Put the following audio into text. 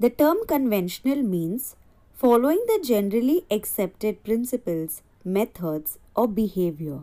The term conventional means following the generally accepted principles, methods, or behavior.